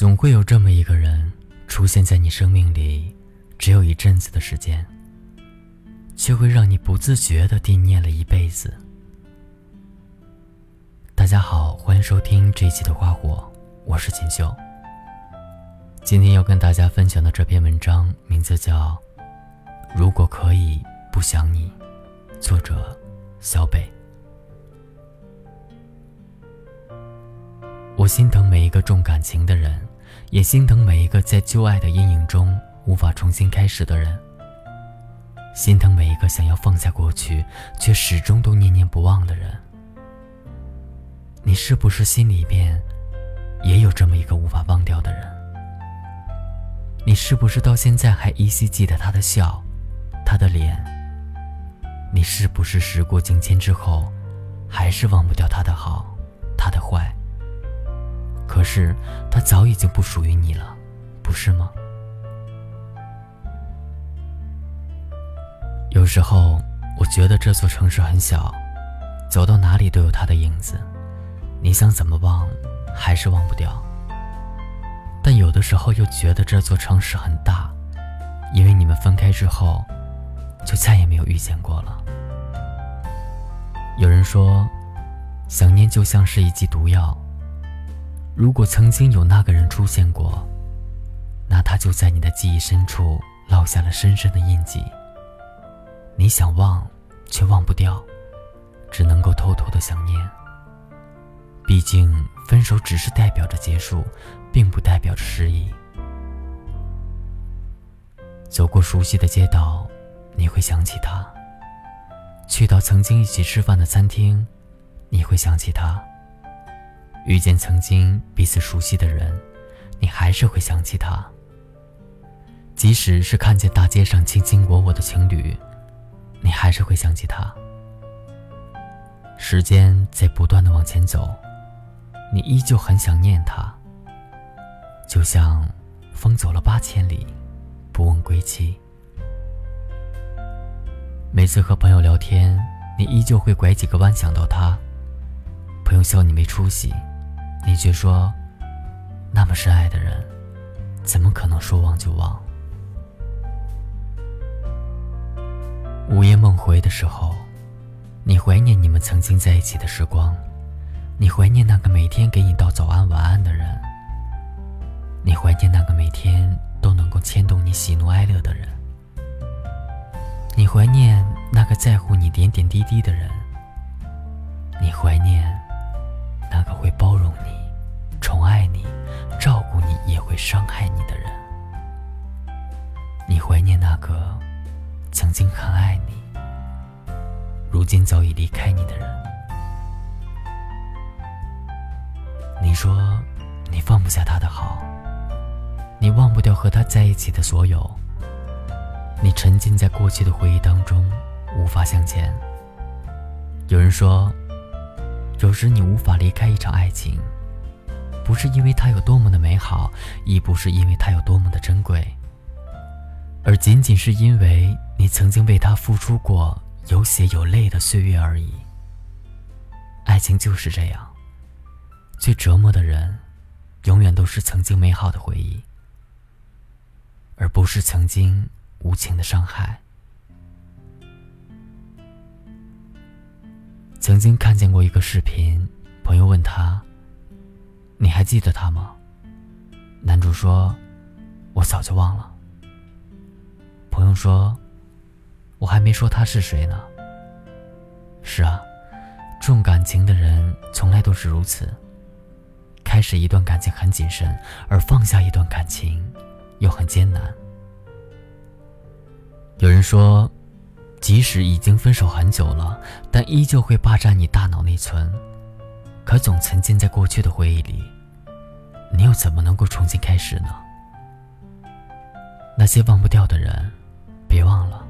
总会有这么一个人出现在你生命里，只有一阵子的时间，却会让你不自觉的惦念了一辈子。大家好，欢迎收听这一期的花火，我是锦绣。今天要跟大家分享的这篇文章名字叫《如果可以不想你》，作者小北。我心疼每一个重感情的人，也心疼每一个在旧爱的阴影中无法重新开始的人。心疼每一个想要放下过去，却始终都念念不忘的人。你是不是心里边也有这么一个无法忘掉的人？你是不是到现在还依稀记得他的笑，他的脸？你是不是时过境迁之后，还是忘不掉他的好，他的坏？可是，他早已经不属于你了，不是吗？有时候，我觉得这座城市很小，走到哪里都有他的影子，你想怎么忘，还是忘不掉。但有的时候又觉得这座城市很大，因为你们分开之后，就再也没有遇见过了。有人说，想念就像是一剂毒药。如果曾经有那个人出现过，那他就在你的记忆深处烙下了深深的印记。你想忘，却忘不掉，只能够偷偷的想念。毕竟，分手只是代表着结束，并不代表着失忆。走过熟悉的街道，你会想起他；去到曾经一起吃饭的餐厅，你会想起他。遇见曾经彼此熟悉的人，你还是会想起他。即使是看见大街上卿卿我我的情侣，你还是会想起他。时间在不断的往前走，你依旧很想念他。就像风走了八千里，不问归期。每次和朋友聊天，你依旧会拐几个弯想到他。朋友笑你没出息。你却说，那么深爱的人，怎么可能说忘就忘？午夜梦回的时候，你怀念你们曾经在一起的时光，你怀念那个每天给你道早安晚安的人，你怀念那个每天都能够牵动你喜怒哀乐的人，你怀念那个在乎你点点滴滴的人，你怀念。那个会包容你、宠爱你、照顾你，也会伤害你的人。你怀念那个曾经很爱你，如今早已离开你的人。你说你放不下他的好，你忘不掉和他在一起的所有。你沉浸在过去的回忆当中，无法向前。有人说。有时你无法离开一场爱情，不是因为它有多么的美好，亦不是因为它有多么的珍贵，而仅仅是因为你曾经为它付出过有血有泪的岁月而已。爱情就是这样，最折磨的人，永远都是曾经美好的回忆，而不是曾经无情的伤害。曾经看见过一个视频，朋友问他：“你还记得他吗？”男主说：“我早就忘了。”朋友说：“我还没说他是谁呢。”是啊，重感情的人从来都是如此。开始一段感情很谨慎，而放下一段感情又很艰难。有人说。即使已经分手很久了，但依旧会霸占你大脑内存，可总沉浸在过去的回忆里，你又怎么能够重新开始呢？那些忘不掉的人，别忘了，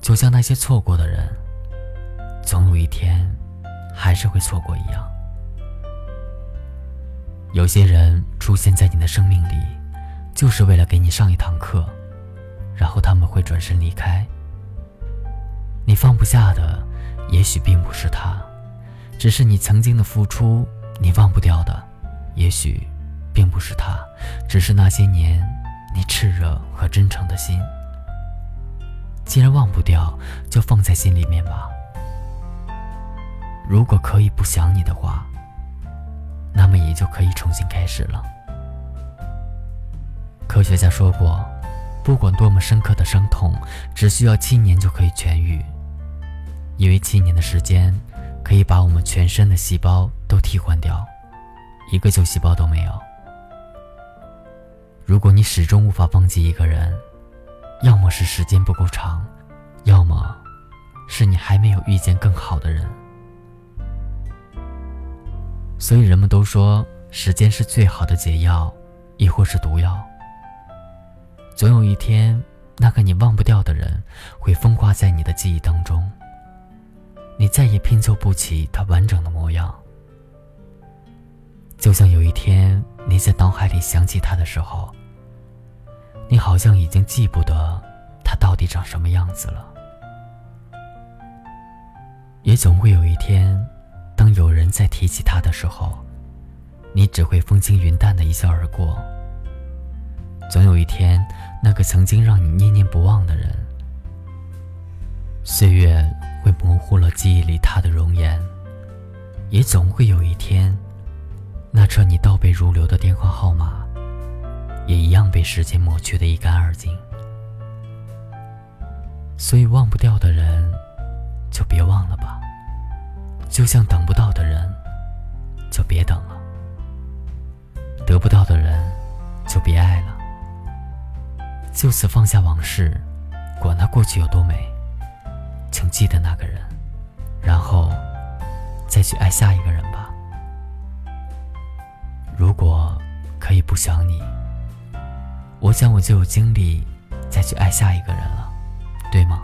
就像那些错过的人，总有一天还是会错过一样。有些人出现在你的生命里，就是为了给你上一堂课，然后他们会转身离开。你放不下的，也许并不是他，只是你曾经的付出；你忘不掉的，也许并不是他，只是那些年你炽热和真诚的心。既然忘不掉，就放在心里面吧。如果可以不想你的话，那么也就可以重新开始了。科学家说过，不管多么深刻的伤痛，只需要七年就可以痊愈，因为七年的时间可以把我们全身的细胞都替换掉，一个旧细胞都没有。如果你始终无法忘记一个人，要么是时间不够长，要么是你还没有遇见更好的人。所以人们都说，时间是最好的解药，亦或是毒药。总有一天，那个你忘不掉的人会风化在你的记忆当中，你再也拼凑不起他完整的模样。就像有一天你在脑海里想起他的时候，你好像已经记不得他到底长什么样子了。也总会有一天，当有人在提起他的时候，你只会风轻云淡的一笑而过。总有一天，那个曾经让你念念不忘的人，岁月会模糊了记忆里他的容颜，也总会有一天，那串你倒背如流的电话号码，也一样被时间抹去的一干二净。所以，忘不掉的人，就别忘了吧；就像等不到的人，就别等了；得不到的人，就别爱了。就此放下往事，管他过去有多美，请记得那个人，然后再去爱下一个人吧。如果可以不想你，我想我就有精力再去爱下一个人了，对吗？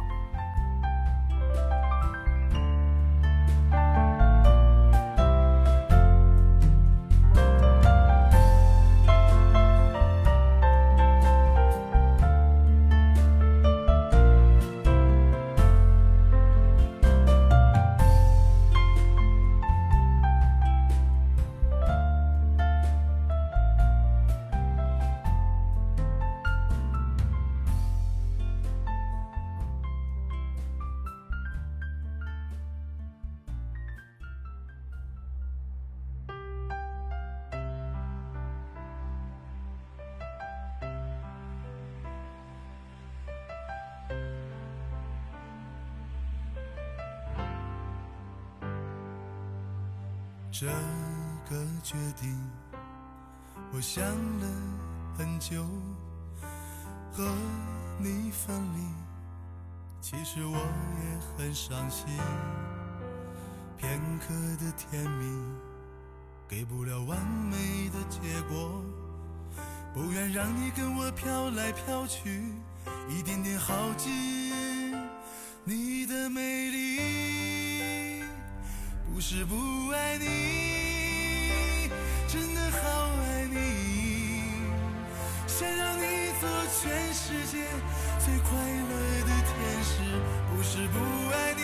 这个决定，我想了很久。和你分离，其实我也很伤心。片刻的甜蜜，给不了完美的结果。不愿让你跟我飘来飘去，一点点耗尽你的美丽。不是不爱你，真的好爱你，想让你做全世界最快乐的天使。不是不爱你，